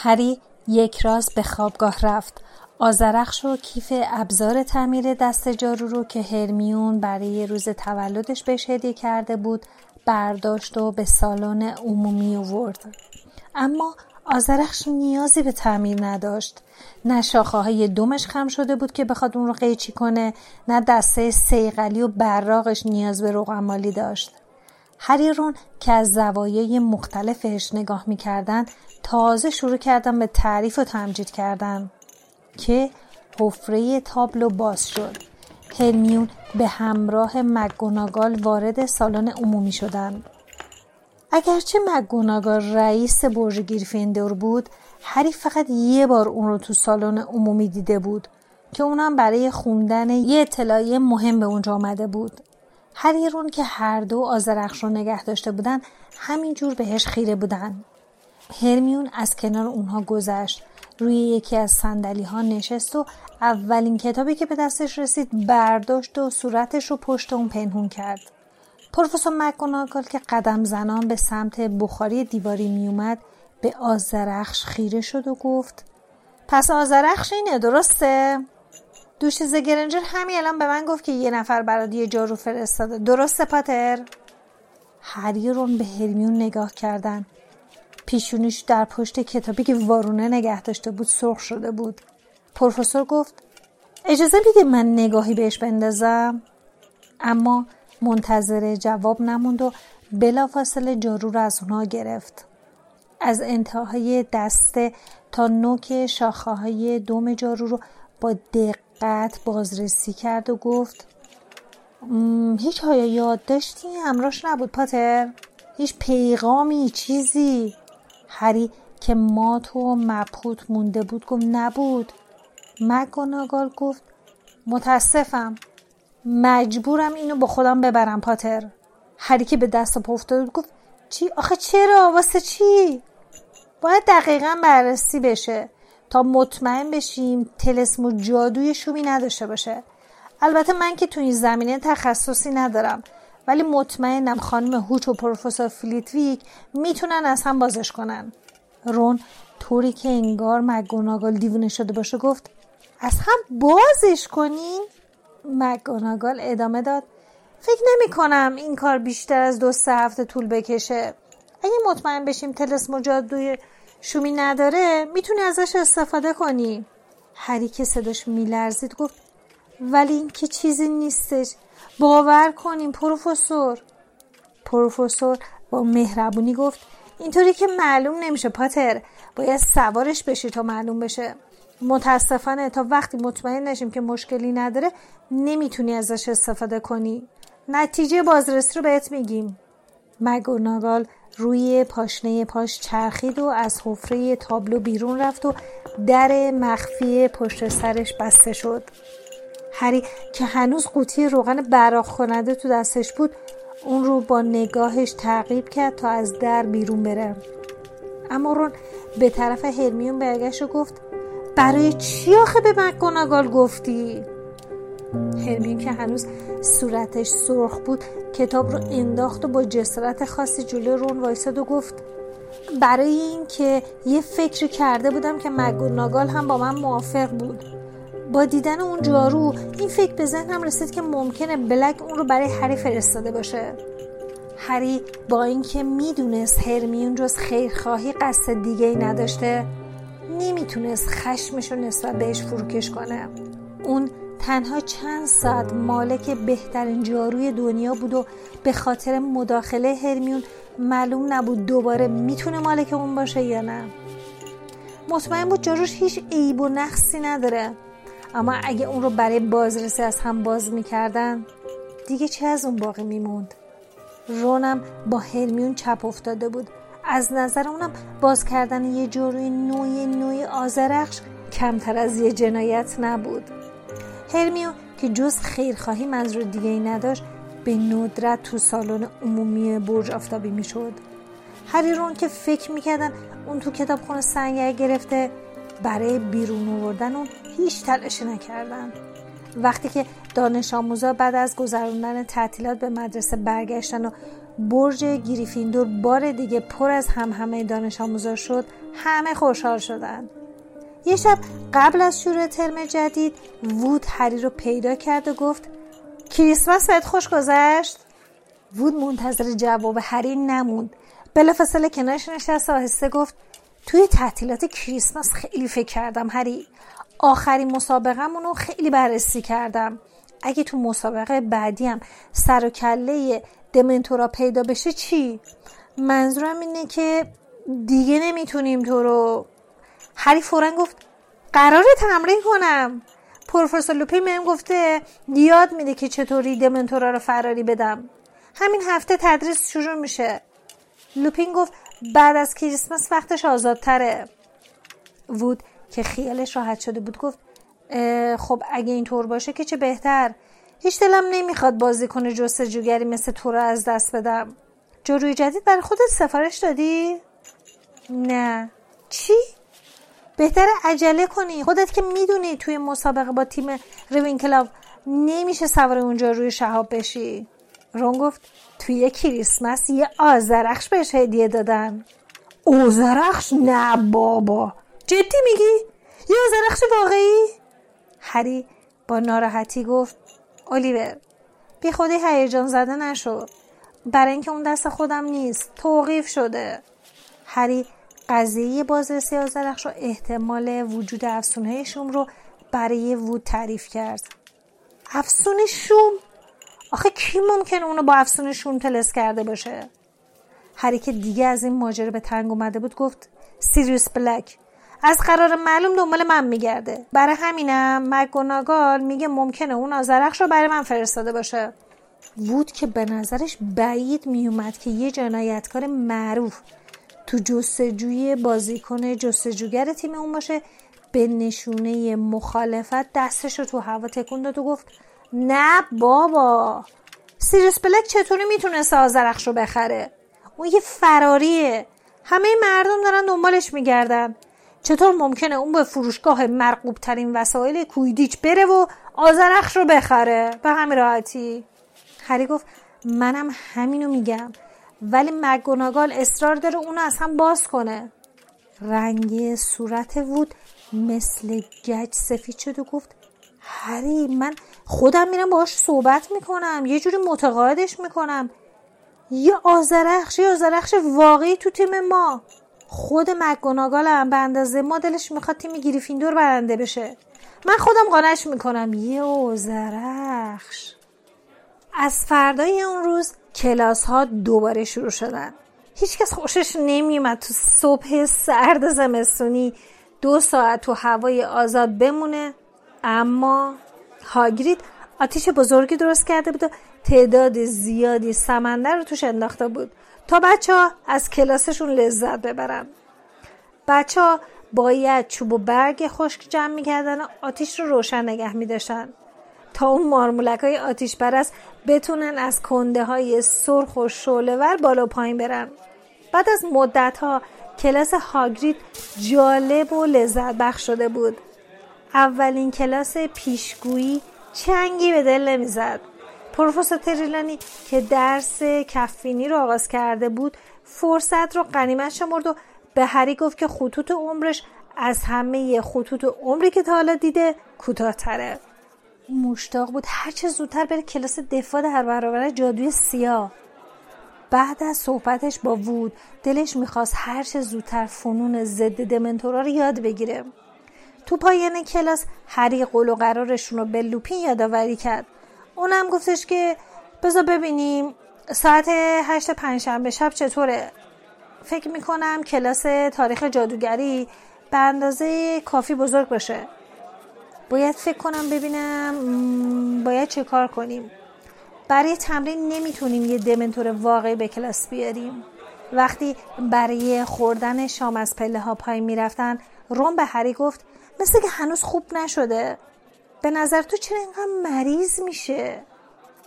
هری یک راست به خوابگاه رفت. آزرخش و کیف ابزار تعمیر دست جارو رو که هرمیون برای روز تولدش بهش هدیه کرده بود برداشت و به سالن عمومی آورد. اما آزرخش نیازی به تعمیر نداشت. نه شاخه های دومش خم شده بود که بخواد اون رو قیچی کنه نه دسته سیغلی و براغش نیاز به روغمالی داشت. هریرون که از زوایای مختلفش نگاه می‌کردن تازه شروع کردن به تعریف و تمجید کردن که حفره تابلو باز شد. هرمیون به همراه مگوناگال وارد سالن عمومی شدند اگرچه مگوناگال رئیس برج گریفیندور بود هری فقط یه بار اون رو تو سالن عمومی دیده بود که اونم برای خوندن یه اطلاعیه مهم به اونجا آمده بود. هری رون که هر دو آزرخش رو نگه داشته بودن همینجور بهش خیره بودن. هرمیون از کنار اونها گذشت. روی یکی از سندلی ها نشست و اولین کتابی که به دستش رسید برداشت و صورتش رو پشت اون پنهون کرد. پروفسور مکگوناگال که قدم زنان به سمت بخاری دیواری میومد به آزرخش خیره شد و گفت پس آزرخش اینه درسته؟ دوش زگرنجر همین الان به من گفت که یه نفر برات یه جارو فرستاده. درسته پاتر؟ هری رون به هرمیون نگاه کردن. پیشونیش در پشت کتابی که وارونه نگه داشته بود سرخ شده بود. پروفسور گفت اجازه میده من نگاهی بهش بندازم؟ اما منتظر جواب نموند و بلافاصله جارو رو از اونها گرفت. از انتهای دسته تا نوک شاخه های دوم جارو رو با دقت بازرسی کرد و گفت هیچ های یاد داشتی؟ همراش نبود پاتر. هیچ پیغامی چیزی. هری که مات و مبهوت مونده بود گفت نبود. مگوناگال گفت متاسفم. مجبورم اینو با خودم ببرم پاتر. هری که به دست پا افتاده گفت چی؟ آخه چرا؟ واسه چی؟ باید دقیقا بررسی بشه. تا مطمئن بشیم تلسم و جادوی شومی نداشته باشه. البته من که تو این زمینه تخصصی ندارم ولی مطمئنم خانم هوچ و پروفسور فلیتویک می‌تونن از هم بازش کنن. رون طوری که انگار مگوناگال دیوونه شده باشه گفت از هم بازش کنین؟ مگوناگال ادامه داد فکر نمی کنم این کار بیشتر از دو سه هفته طول بکشه. اگه مطمئن بشیم تلسم و جادوی شومی نداره می‌تونی ازش استفاده کنی. هری که صداش میلرزید گفت ولی این که چیزی نیستش. باور کنیم پروفسور. پروفسور با مهربونی گفت اینطوری که معلوم نمیشه پاتر. باید سوارش بشی تا معلوم بشه. متاسفانه تا وقتی مطمئن نشیم که مشکلی نداره نمی‌تونی ازش استفاده کنی. نتیجه بازرسی رو بهت میگیم. مگوناگال روی پاشنه پاش چرخید و از حفره تابلو بیرون رفت و در مخفی پشت سرش بسته شد هری که هنوز قوطی روغن براق کننده تو دستش بود اون رو با نگاهش تعقیب کرد تا از در بیرون بره اما رون به طرف هرمیون برگشت و گفت برای چی آخه به مکگوناگال گفتی؟ هرمیون که هنوز صورتش سرخ بود کتاب رو انداخت و با جسارت خاصی جلو رون وایساد و گفت برای اینکه یه فکری کرده بودم که مگوناگال هم با من موافق بود. با دیدن اون جارو این فکر به ذهنم رسید که ممکنه بلک اون رو برای هری فرستاده باشه. هری با اینکه می‌دونست هرمیون جز خیرخواهی قصد دیگه ای نداشته نمی‌تونست خشمش رو نسبت بهش فروکش کنه. اون تنها چند ساعت مالک بهترین جاروی دنیا بود و به خاطر مداخله هرمیون معلوم نبود دوباره می‌تونه مالک اون باشه یا نه. مطمئن بود جاروش هیچ عیب و نقصی نداره. اما اگه اون رو برای بازرسی از هم باز می‌کردن دیگه چه از اون باقی میموند؟ رونم با هرمیون چپ افتاده بود. از نظر اونم باز کردن یه جاروی نوعی نوعی آزرخش کمتر از یه جنایت نبود. هرمیون که جز خیرخواهی منظور دیگه ای نداشت به ندرت تو سالن عمومی برج آفتابی می‌شد. هری رون که فکر می‌کردن اون تو کتاب خونه سنگر گرفته برای بیرون آوردن اون هیچ تلاشی نکردن. وقتی که دانش آموزا بعد از گذراندن تعطیلات به مدرسه برگشتن و برج گریفیندور بار دیگه پر از هم همه دانش آموزا شد همه خوشحال شدن. یه شب قبل از شروع ترم جدید وود هری رو پیدا کرد و گفت کریسمس بهت خوش گذشت. وود منتظر جواب هری نموند. بلافاصله کنارش نشست آهسته گفت توی تعطیلات کریسمس خیلی فکر کردم هری. آخرین مسابقه رو خیلی بررسی کردم. اگه تو مسابقه بعدی هم سر و کله دمنتورا پیدا بشه چی؟ منظورم اینه که دیگه نمی‌تونیم تو رو هری فورا گفت قرار تمرین کنم. پروفسور لوپین بهم گفته یاد میده که چطوری دمنتورا رو فراری بدم. همین هفته تدریس شروع میشه. لوپین گفت بعد از کریسمس وقتش آزادتره. وود که خیالش راحت شده بود گفت خب اگه اینطور باشه که چه بهتر. هیچ دلم نمی‌خواد بازی کنه جستجوگری مثل تو رو از دست بدم. جوروی جدید برای خودت سفارش دادی؟ نه. چی؟ بهتر عجله کنی. خودت که می‌دونی توی مسابقه با تیم روینکلاو نمیشه سوار اونجا روی شهاب بشی. رون گفت توی کریسمس یه آزرخش بهش هدیه دادن. آزرخش نه بابا. جدی میگی؟ یه آزرخش واقعی؟ هری با ناراحتی گفت الیور بی خودی هیجان زده نشو. برای اینکه اون دست خودم نیست. توقیف شده. هری قضیه بازرسی آزرخش و احتمال وجود افسونه شوم رو برای وود تعریف کرد. افسون شوم آخه کی ممکن اونو با افسون شوم تلس کرده باشه؟ هری که دیگه از این ماجرا به تنگ اومده بود گفت سیریوس بلک از قرار معلوم دنبال من میگرده. برای همینم مگوناگال میگه ممکنه اون آزرخش رو برای من فرستاده باشه. وود که به نظرش بعید میومد که یه جنایتکار معروف تو جستجوی بازیکن جستجوگر تیم اون باشه. به نشونه مخالفت دستش رو تو هوا تکون داد و گفت نه بابا سیریس بلک چطوری می‌تونست آزرخش رو بخره؟ اون یه فراریه همه مردم دارن دنبالش میگردن. چطور ممکنه اون به فروشگاه مرقوب ترین وسایل کویدیچ بره و آزرخش رو بخره؟ به همین راحتی. هری گفت منم همینو میگم. ولی مگوناگال اصرار داره اونو از هم باز کنه. رنگی صورت وود مثل گچ سفید شد و گفت هری من خودم میرم باهاش صحبت می‌کنم یه جوری متقاعدش می‌کنم. یه آزرخش یه آزرخش واقعی تو تیم ما. خود مگوناگال هم به اندازه ما دلش می‌خواد تیم گریفیندور برنده بشه. من خودم قانعش می‌کنم. یه آزرخش از فردای اون روز کلاس ها دوباره شروع شدن. هیچکس خوشش نمیومد تو صبح سرد زمستونی دو ساعت تو هوای آزاد بمونه اما هاگرید آتیش بزرگی درست کرده بود و تعداد زیادی سمندر رو توش انداخته بود تا بچه ها از کلاسشون لذت ببرن. بچه ها باید چوب و برگ خشک جمع می‌کردن و آتیش رو روشن نگه میداشتن. اون مارمولک های آتیش برست بتونن از کنده های سرخ و شعلهور بالا پایین برن. بعد از مدت ها کلاس هاگرید جالب و لذت بخش شده بود. اولین کلاس پیشگویی چنگی به دل نمی‌زد. پروفسور تریلانی که درس کفینی رو آغاز کرده بود فرصت رو قنیمت شمرد و به هری گفت که خطوط عمرش از همه خطوط عمری که تا حالا دیده کوتاهتره. مشتاق بود. هرچه زودتر بره کلاس دفاع در برابر جادوی سیاه. بعد از صحبتش با وود دلش می‌خواست هرچه زودتر فنون ضد دمنتورا رو یاد بگیره. تو پایان کلاس هری قول و قرارشون رو به لوپین یادآوری کرد. اونم گفتش که بذار ببینیم ساعت هشت پنجشنبه شب چطوره. فکر می‌کنم کلاس تاریخ جادوگری به اندازه کافی بزرگ باشه. باید فکر کنم ببینم باید چه کار کنیم. برای تمرین نمی‌تونیم یه دمنتور واقعی به کلاس بیاریم. وقتی برای خوردن شام از پله ها پایین می‌رفتن روم به هری گفت مثل که هنوز خوب نشده. به نظر تو چرا اینقدر مریض میشه؟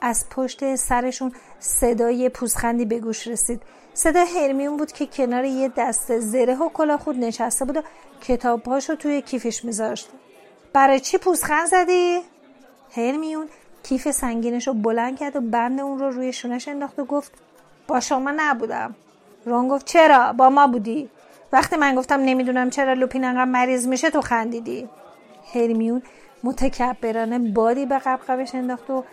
از پشت سرشون صدای پوزخندی به گوش رسید. صدا هرمیون بود که کنار یه دست زره و کلا خود نشسته بود و کتابهاشو توی کیفش میذاشت. برای چی پوزخند زدی؟ هرمیون کیف سنگینش رو بلند کرد و بند اون رو روی شونش انداخت و گفت با شما نبودم. رون گفت چرا؟ با ما بودی. وقتی من گفتم نمی‌دونم چرا لوپین انقدر مریض میشه تو خندیدی. هرمیون متکبرانه بادی به قبقبش انداخت و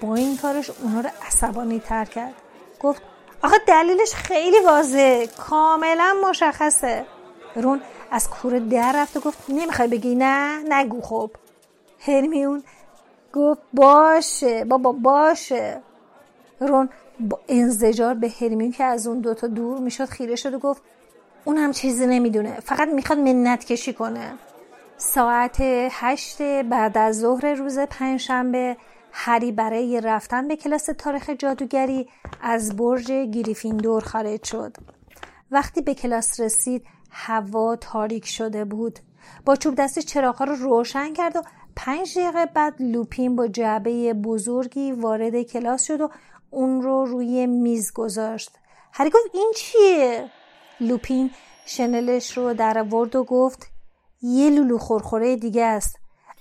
با این کارش اونا رو عصبانی تر کرد. گفت آخه دلیلش خیلی واضحه. کاملا مشخصه. رون از کوره در رفت و گفت نمی‌خوای بگی؟ نه نگو خب. هرمیون گفت باشه بابا باشه. رون با انزجار به هرمیون که از اون دوتا دور می‌شد خیره شد و گفت اون هم چیزی نمی‌دونه فقط می‌خواد منت کشی کنه. ساعت هشت بعد از ظهر روز پنجشنبه هری برای رفتن به کلاس تاریخ جادوگری از برج گریفیندور خارج شد. وقتی به کلاس رسید هوا تاریک شده بود. با چوب دست چراغ رو روشن کرد و پنج دقیقه بعد لوپین با جعبه بزرگی وارد کلاس شد و اون رو روی میز گذاشت. هری گفت این چیه؟ لوپین شنلش رو در ورد و گفت یه لولو خورخوره دیگه است.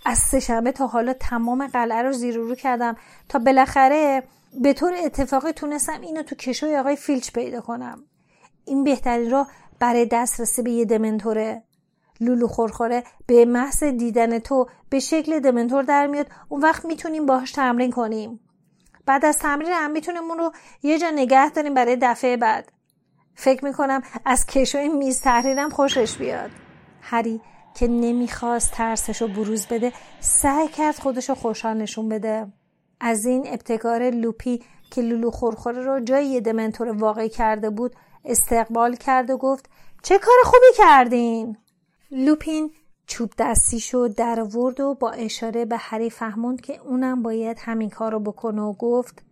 از سهشنبه تا حالا تمام قلعه رو زیر رو کردم تا بالاخره به طور اتفاقی تونستم اینو تو کشوی آقای فیلچ پیدا کنم. این بهترین راه برای دسترسی به یه دمنتوره. لولو خورخوره به محض دیدن تو به شکل دمنتور در میاد. اون وقت می‌تونیم باهاش تمرین کنیم. بعد از تمرین هم می‌تونیم اون رو یه جا نگه داریم برای دفعه بعد. فکر می‌کنم از کشوی میز تحریرم خوشش بیاد. هری که نمی‌خواست ترسش رو بروز بده سعی کرد خودش رو خوشحال نشون بده. از این ابتکار لوپی که لولو خورخوره رو جای یه دمنتور واقعی کرده بود استقبال کرد و گفت چه کار خوبی کردین؟ لوپین چوب دستیشو در ورد و با اشاره به هری فهموند که اونم باید همین کار رو بکنه و گفت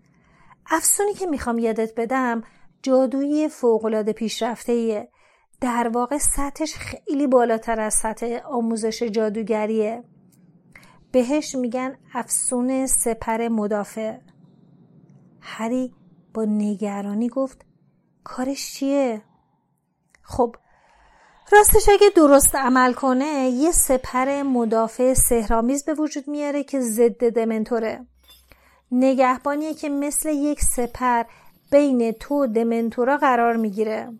افسونی که می‌خوام یادت بدم جادوی فوقالعاده پیشرفته در واقع سطحش خیلی بالاتر از سطح آموزش جادوگریه. بهش میگن افسون سپر مدافع. هری با نگرانی گفت کارش چیه؟ خب راستش اگه درست عمل کنه یه سپر مدافع سهرامیز به وجود میاره که ضد دمنتوره. نگهبانیه که مثل یک سپر بین تو دمنتورا قرار می‌گیره.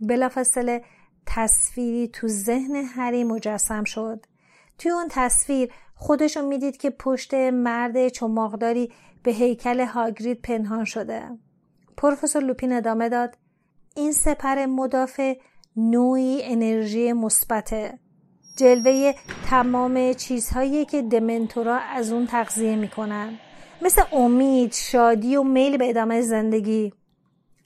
بلافاصله تصویری تو ذهن هری مجسم شد. توی اون تصویر خودشو می‌دید که پشت مرد چماقداری به هیکل هاگرید پنهان شده. پروفسور لوپین ادامه داد این سپر مدافع نوعی انرژی مثبته. جلوه تمام چیزهایی که دمنتورا از اون تغذیه می‌کنن. مثل امید، شادی و میل به ادامه زندگی.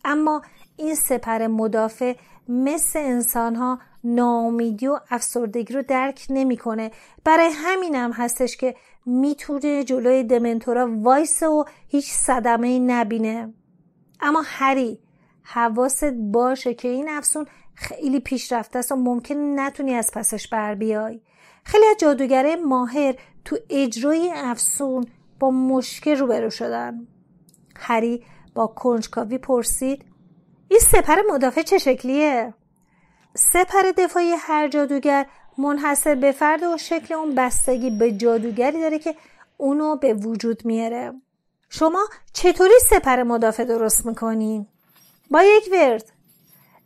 اما این سپر مدافع مثل انسانها ناامیدی و افسردگی رو درک نمی‌کنه. برای همینم هستش که می‌تونه جلوی دمنتورا وایس و هیچ صدمه نبینه. اما هری حواست باشه که این افسون خیلی پیشرفته است و ممکن نتونی از پسش بر بیای. خیلی از جادوگره ماهر تو اجرای افسون با مشکل روبرو شدن. هری با کنجکاوی پرسید این سپر مدافع چه شکلیه؟ سپر دفاعی هر جادوگر منحصر به فرد و شکل اون بستگی به جادوگری داره که اونو به وجود میاره. شما چطوری سپر مدافع درست می‌کنین؟ با یک ورد.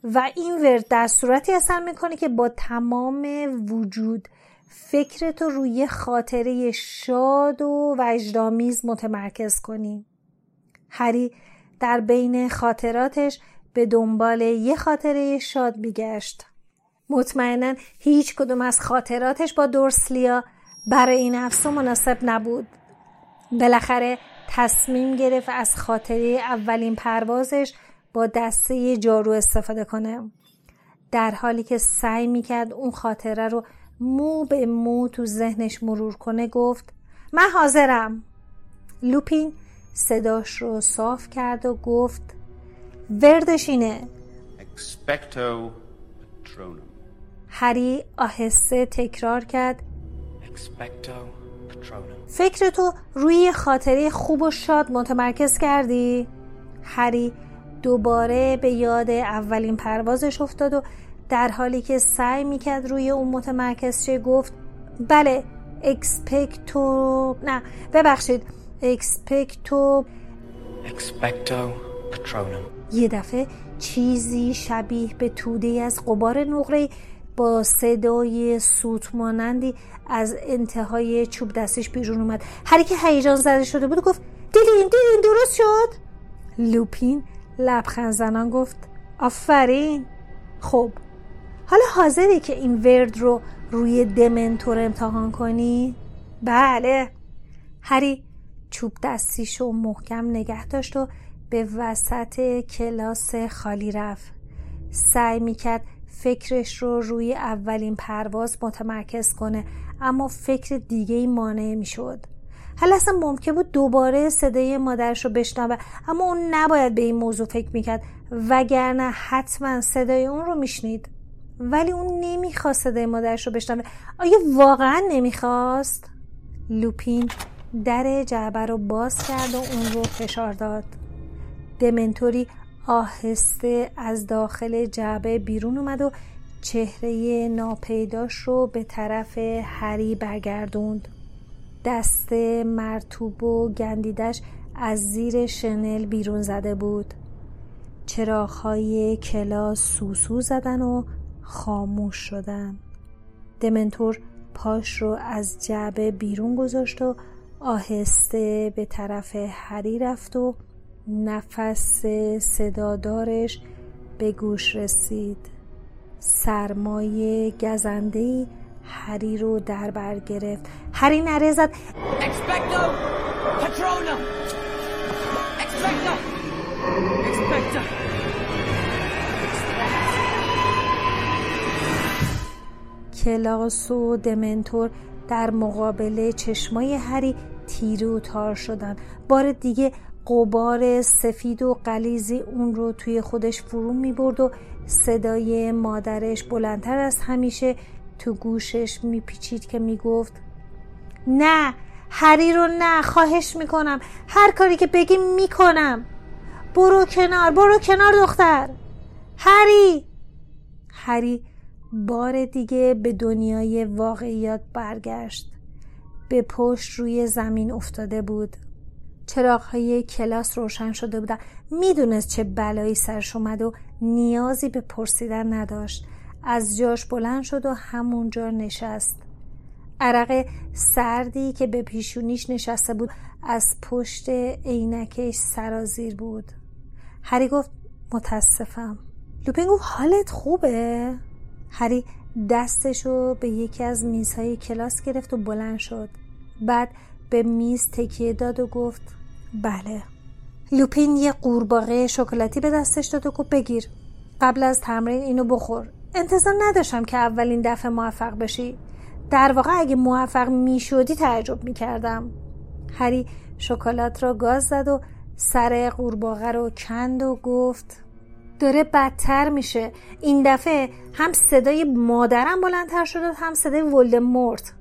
و این ورد در صورتی اثر می‌کنه که با تمام وجود فکرتو روی خاطره شاد و وجدامیز متمرکز کنی هری در بین خاطراتش به دنبال یه خاطره شاد میگشت. مطمئنا هیچ کدوم از خاطراتش با دورسلیا برای این افسون مناسب نبود. بالاخره تصمیم گرفت از خاطره اولین پروازش با دسته جارو استفاده کنه. در حالی که سعی می‌کرد اون خاطره رو مو به مو تو ذهنش مرور کنه گفت من حاضرم. لوپین صداش رو صاف کرد و گفت وردش اینه. هری آهسته تکرار کرد Expecto Patronum. فکرتو روی خاطره خوب و شاد متمرکز کردی؟ هری دوباره به یاد اولین پروازش افتاد و در حالی که سعی می‌کرد روی اون متمرکز شه گفت بله اکسپکتو نه ببخشید اکسپکتو Expecto Patronum. یه دفعه چیزی شبیه به توده از قبار نقره با صدای سوت مانندی از انتهای چوب دستش بیرون اومد. هری که هیجان زده شده بود گفت دیدین دیدین درست شد؟ لوپین لبخند زنان گفت آفرین. خب حالا حاضری که این ورد رو روی دمنتور امتحان کنی؟ بله. هری چوب دستیشو محکم نگه داشت و به وسط کلاس خالی رفت. سعی می‌کرد فکرش رو روی اولین پرواز متمرکز کنه اما فکر دیگه ای مانع می‌شد. حالا اصلا ممکن بود دوباره صدای مادرش رو بشنوه اما اون نباید به این موضوع فکر می‌کرد وگرنه حتما صدای اون رو میشنید. ولی اون نمی‌خواست صدای مادرش رو بشنوه. آیا واقعا نمی‌خواست؟ لوپین در جعبه رو باز کرد و اون رو فشار داد. دمنتوری آهسته از داخل جعبه بیرون اومد و چهره ناپیداش رو به طرف هری برگردوند. دست مرتوب و گندیدش از زیر شنل بیرون زده بود. چراغهای کلاس سوسو زدن و خاموش شدن. دمنتور پاش رو از جعبه بیرون گذاشت و آهسته به طرف هری رفت و نفس صدادارش به گوش رسید. سرمایه گزندهی هری رو در بر گرفت. هری نره زد! کلاس و دمنتور در مقابل چشمای هری تیره و تار شدن بار دیگه قبار سفید و قلیزی اون رو توی خودش فرو می برد و صدای مادرش بلندتر از همیشه تو گوشش میپیچید که می‌گفت نه هری رو نه خواهش می‌کنم هر کاری که بگی می‌کنم برو کنار برو کنار دختر هری. هری بار دیگه به دنیای واقعیات برگشت به پشت روی زمین افتاده بود. چراغهای کلاس روشن شده بودن. می‌دونست چه بلایی سرش اومد و نیازی به پرسیدن نداشت. از جاش بلند شد و همونجا نشست. عرق سردی که به پیشونیش نشسته بود از پشت عینکش سرازیر بود. هری گفت متاسفم. لوپین گفت حالت خوبه؟ هری دستشو به یکی از میزهای کلاس گرفت و بلند شد. بعد به میز تکیه داد و گفت بله. لوپین یه قورباغه شکلاتی به دستش داد و گفت بگیر. قبل از تمرین اینو بخور. انتظار نداشتم که اولین دفعه موفق بشی. در واقع اگه موفق می شدی تعجب می کردم هری شکلات را گاز زد و سر قورباغه رو کند و گفت داره بدتر میشه. این دفعه هم صدای مادرم بلندتر شده هم صدای ولدمورت.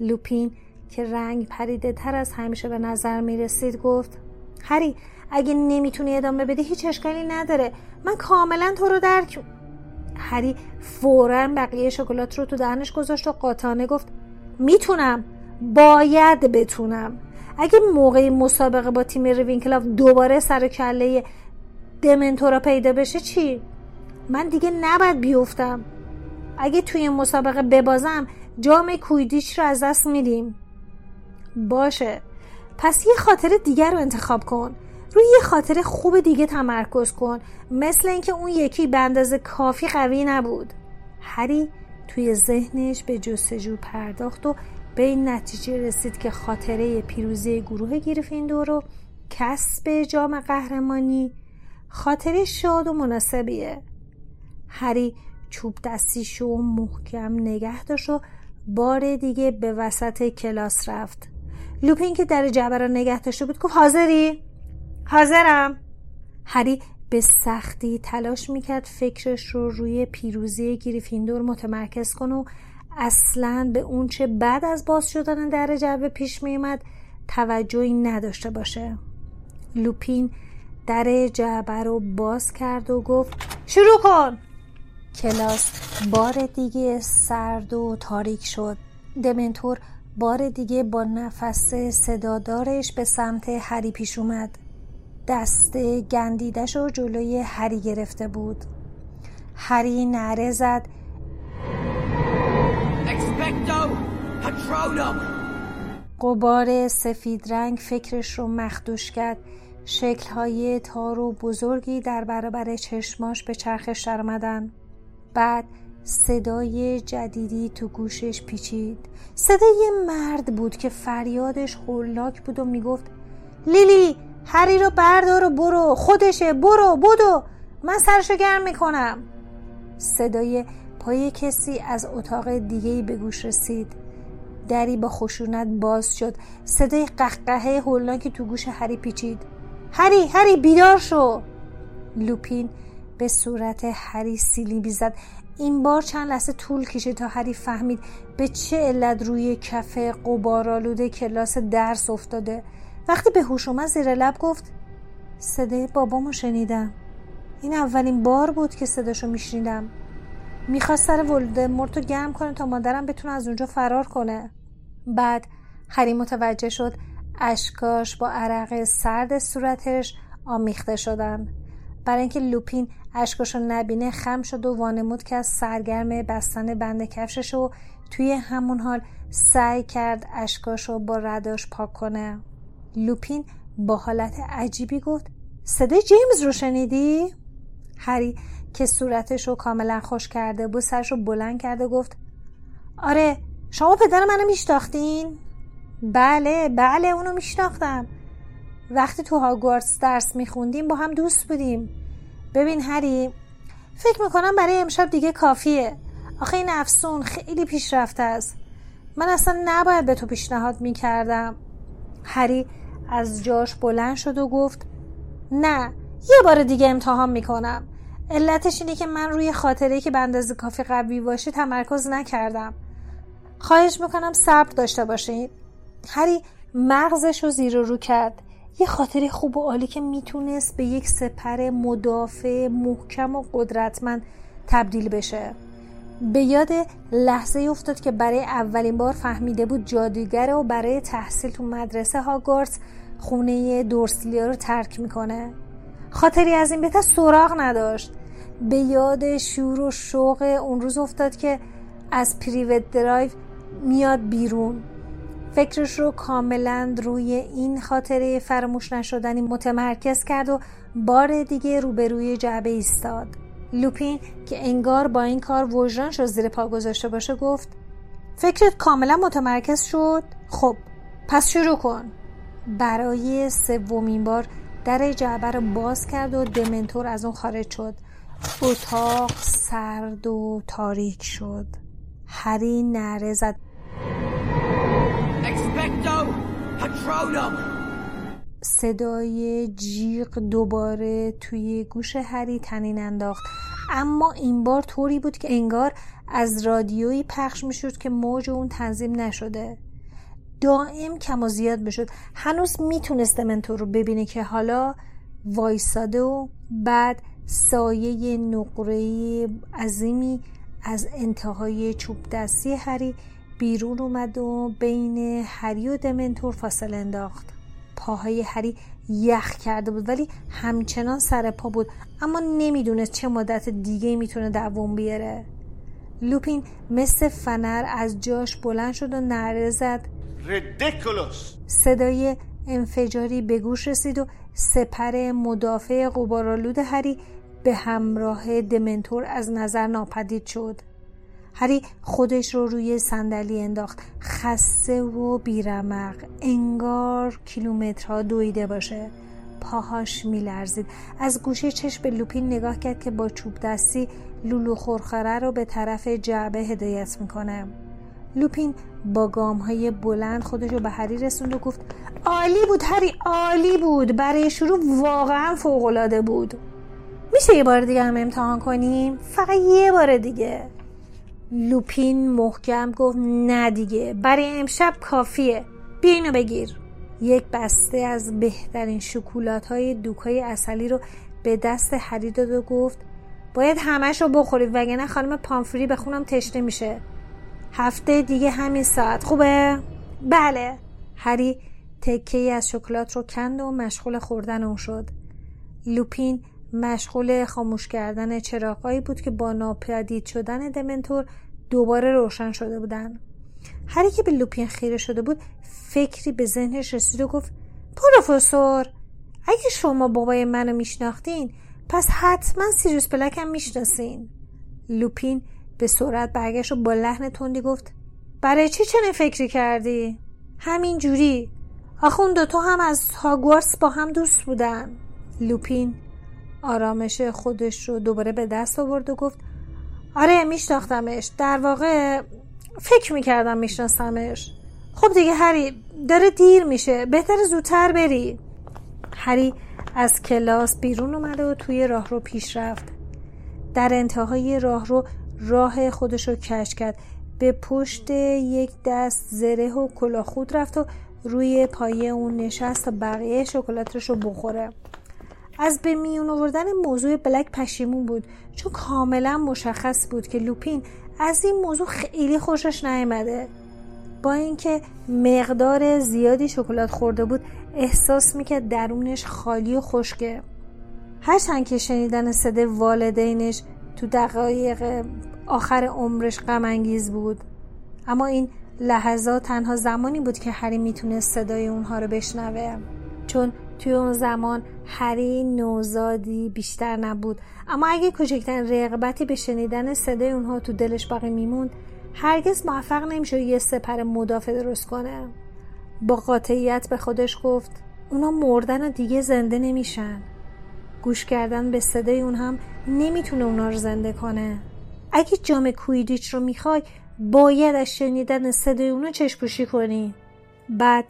لوپین که رنگ پریده تر از همیشه به نظر می‌رسید گفت هری اگه نمی‌تونی ادامه بدی هیچ اشکالی نداره. من کاملا تو رو درک هری فورا بقیه شکلات رو تو دهنش گذاشت و قاطعانه گفت می‌تونم. باید بتونم. اگه موقع مسابقه با تیم ریوینکلاف دوباره سر کله دمنتورا پیدا بشه چی؟ من دیگه نباید بیفتم. اگه توی مسابقه ببازم جام کویدیش رو از دست میدیم. باشه. پس یه خاطر دیگر رو انتخاب کن. روی یه خاطر خوب دیگه تمرکز کن. مثل اینکه اون یکی به اندازه کافی قوی نبود. هری توی ذهنش به جستجو پرداخت و به این نتیجه رسید که خاطره پیروزی گروه گریفیندور رو کسب جام قهرمانی خاطره شاد و مناسبیه. هری چوب دستیشو محکم نگه داشت و بار دیگه به وسط کلاس رفت. لوپین که در جبه را نگه داشته بود گفت حاضری؟ حاضرم. هری به سختی تلاش می‌کرد فکرش رو روی پیروزی گریفیندور متمرکز کنه و اصلا به اونچه بعد از باز شدن در جعبه پیش میومد توجهی نداشته باشه. لوپین در جعبه رو باز کرد و گفت شروع کن! کلاس بار دیگه سرد و تاریک شد. دمنتور بار دیگه با نفس صدادارش به سمت هری پیش اومد. دست گندیدش رو جلوی هری گرفته بود. هری نره زد. قبار سفید رنگ فکرش رو مخدوش کرد. شکلهای تار و بزرگی در برابر چشماش به چرخش درآمدن. بعد صدای جدیدی تو گوشش پیچید. صدای مرد بود که فریادش هولاک بود و می‌گفت لیلی هری رو بردار و برو خودشه برو بودو من سرشو گرم می‌کنم. صدای پای کسی از اتاق دیگه به گوش رسید. دری با خشونت باز شد. صدای قهقهه هولناکی تو گوش هری پیچید. هری هری بیدار شو! لوپین به صورت هری سیلی بیزد این بار چند لحظه طول کشید تا هری فهمید به چه علت روی کف قبارالوده کلاس درس افتاده. وقتی به هوش اومد زیر لب گفت صدای بابامو شنیدم. این اولین بار بود که صداشو میشنیدم. می‌خواست سر ولدمورت رو گرم کنه تا مادرم بتونه از اونجا فرار کنه. بعد هری متوجه شد اشکاش با عرق سرد صورتش آمیخته شدن. برای اینکه لوپین اشکاشو نبینه خم شد و وانمود که از سرگرم بستن بند کفشش و توی همون حال سعی کرد اشکاشو با رداش پاک کنه لوپین با حالت عجیبی گفت صدای جیمز رو شنیدی؟ هری که صورتش رو کاملا خوش کرده بود سرش رو بلند کرده گفت آره شما پدر منو میشتاختین؟ بله بله اونو میشناختم وقتی تو هاگوارتس درس میخوندیم با هم دوست بودیم ببین هری فکر می‌کنم برای امشب دیگه کافیه. آخه این افسون خیلی پیشرفته است. من اصلا نباید به تو پیشنهاد می‌کردم. هری از جاش بلند شد و گفت نه یه بار دیگه امتحان می‌کنم. علتش اینه که من روی خاطره که به اندازه کافی قوی باشه تمرکز نکردم. خواهش می‌کنم صبر داشته باشید هری مغزش رو زیر رو کرد. یه خاطره خوب و عالی که می‌تونست به یک سپر مدافع محکم و قدرتمند تبدیل بشه. به یاد لحظه افتاد که برای اولین بار فهمیده بود جادوگره و برای تحصیل تو مدرسه هاگوارتس خونه دورسلیا رو ترک می‌کنه. خاطری از این بهتر سراغ نداشت. به یاد شور و شوق اون روز افتاد که از پریوت درایو میاد بیرون. فکرش رو کاملا روی این خاطره فراموش نشدنی متمرکز کرد و بار دیگه روبروی جعبه ایستاد. لوپین که انگار با این کار وجدانش رو زیر پا گذاشته باشه گفت فکرت کاملا متمرکز شد؟ خب پس شروع کن. برای سومین بار در جعبه رو باز کرد و دمنتور از اون خارج شد. اتاق سرد و تاریک شد. هری نره زد. صدای جیغ دوباره توی گوش هری تنین انداخت. اما این بار طوری بود که انگار از رادیویی پخش می‌شد که موج اون تنظیم نشده. دائم کم و زیاد می‌شد. هنوز می‌تونست منتور رو ببینه که حالا وایساده و بعد سایه نقره عظیمی از انتهای چوب دستی هری بیرون اومد و بین هری و دمنتور فاصله انداخت. پاهای هری یخ کرده بود ولی همچنان سر پا بود. اما نمی‌دونست چه مدت دیگه می‌تونه دووم بیاره. لوپین مثل فنر از جاش بلند شد و نره زد. صدای انفجاری به گوش رسید و سپر مدافع قبارالود هری به همراه دمنتور از نظر ناپدید شد. هری خودش رو روی صندلی انداخت. خسته و بیرمق. انگار کیلومترها دویده باشه. پاهاش میلرزید. از گوشه چشم به لوپین نگاه کرد که با چوب دستی لولو خورخره رو به طرف جعبه هدایت می‌کنه. لوپین با گام های بلند خودش رو به هری رسوند و گفت عالی بود هری عالی بود. برای شروع واقعا فوقالعاده بود. میشه یه بار دیگه هم امتحان کنیم؟ فقط یه بار دیگه. لوپین محکم گفت نه دیگه برای امشب کافیه. بیا اینو بگیر. یک بسته از بهترین شکولات های دوکای اصلی رو به دست هری داد و گفت باید همش رو بخورید وگرنه خانم پامفری به خونم تشنه میشه. هفته دیگه همین ساعت. خوبه؟ بله. هری تکه ای از شکلات رو کند و مشغول خوردن اون شد. لوپین مشغول خاموش کردن چراغایی بود که با ناپدید شدن دمنتور دوباره روشن شده بودن. هری که به لوپین خیره شده بود فکری به ذهنش رسید و گفت پروفسور اگه شما بابای منو میشناختین پس حتما سیریوس بلک هم می‌شناسین. لوپین به سرعت برگشت و با لحن تندی گفت برای چی چنین فکری کردی؟ همین جوری. آخه اون دوتا هم از هاگوارس با هم دوست بودن. لوپین آرامش خودش رو دوباره به دست آورد و گفت آره میشناختمش. در واقع فکر می‌کردم میشناسمش. خب دیگه هری داره دیر میشه. بهتر زودتر بری. هری از کلاس بیرون اومده و توی راه رو پیش رفت. در انتهای راه رو راه خودش رو کش کرد. به پشت یک دست زره و کلاخود رفت و روی پایه اون نشست تا بقیه شکلاتش رو بخوره. از به میون آوردن موضوع بلک پشیمون بود چون کاملا مشخص بود که لوپین از این موضوع خیلی خوشش نیامده. با اینکه مقدار زیادی شکلات خورده بود احساس می‌کرد درونش خالی و خشکه. هرچند که شنیدن صدای والدینش تو دقایق آخر عمرش غم انگیز بود. اما این لحظات تنها زمانی بود که هری می‌تونست صدای اونها رو بشنوه. چون توی اون زمان هری نوزادی بیشتر نبود. اما اگه کوچکترین رغبتی به شنیدن صدای اونها تو دلش باقی میموند هرگز موفق نمیشه یه سپر مدافع درست کنه. با قاطعیت به خودش گفت اونا مردن و دیگه زنده نمیشن. گوش کردن به صدای اون هم نمی‌تونه اونا رو زنده کنه. اگه جام کویدیچ رو می‌خوای باید از شنیدن صدای اونو چشپوشی کنی. بعد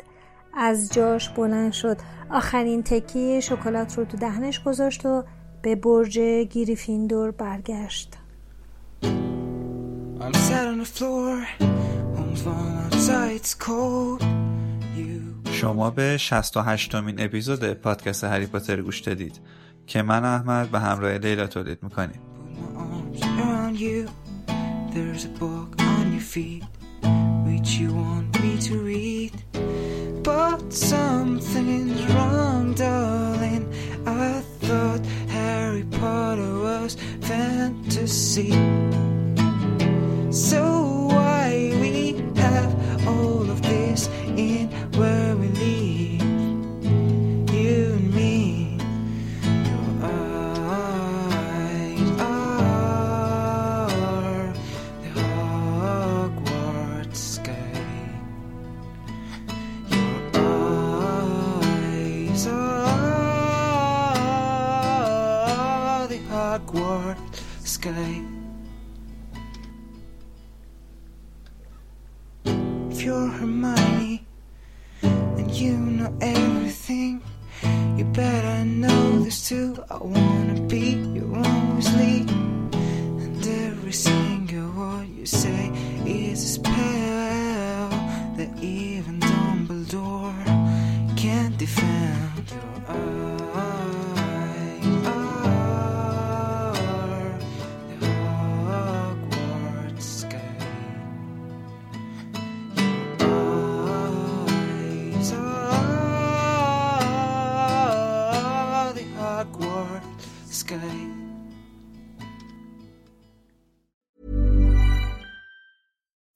از جاش بلند شد. آخرین تکی شکلات رو تو دهنش گذاشت و به برج گریفیندور برگشت. شما به 68 مین اپیزود پادکست هری پاتر گوش دادید که من احمد به همراه لیلا تولید می‌کنیم. but something Can't defend. Ah, your eyes are the Hogwarts sky. Eyes are the Hogwarts sky.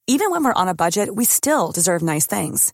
Even when we're on a budget, we still deserve nice things.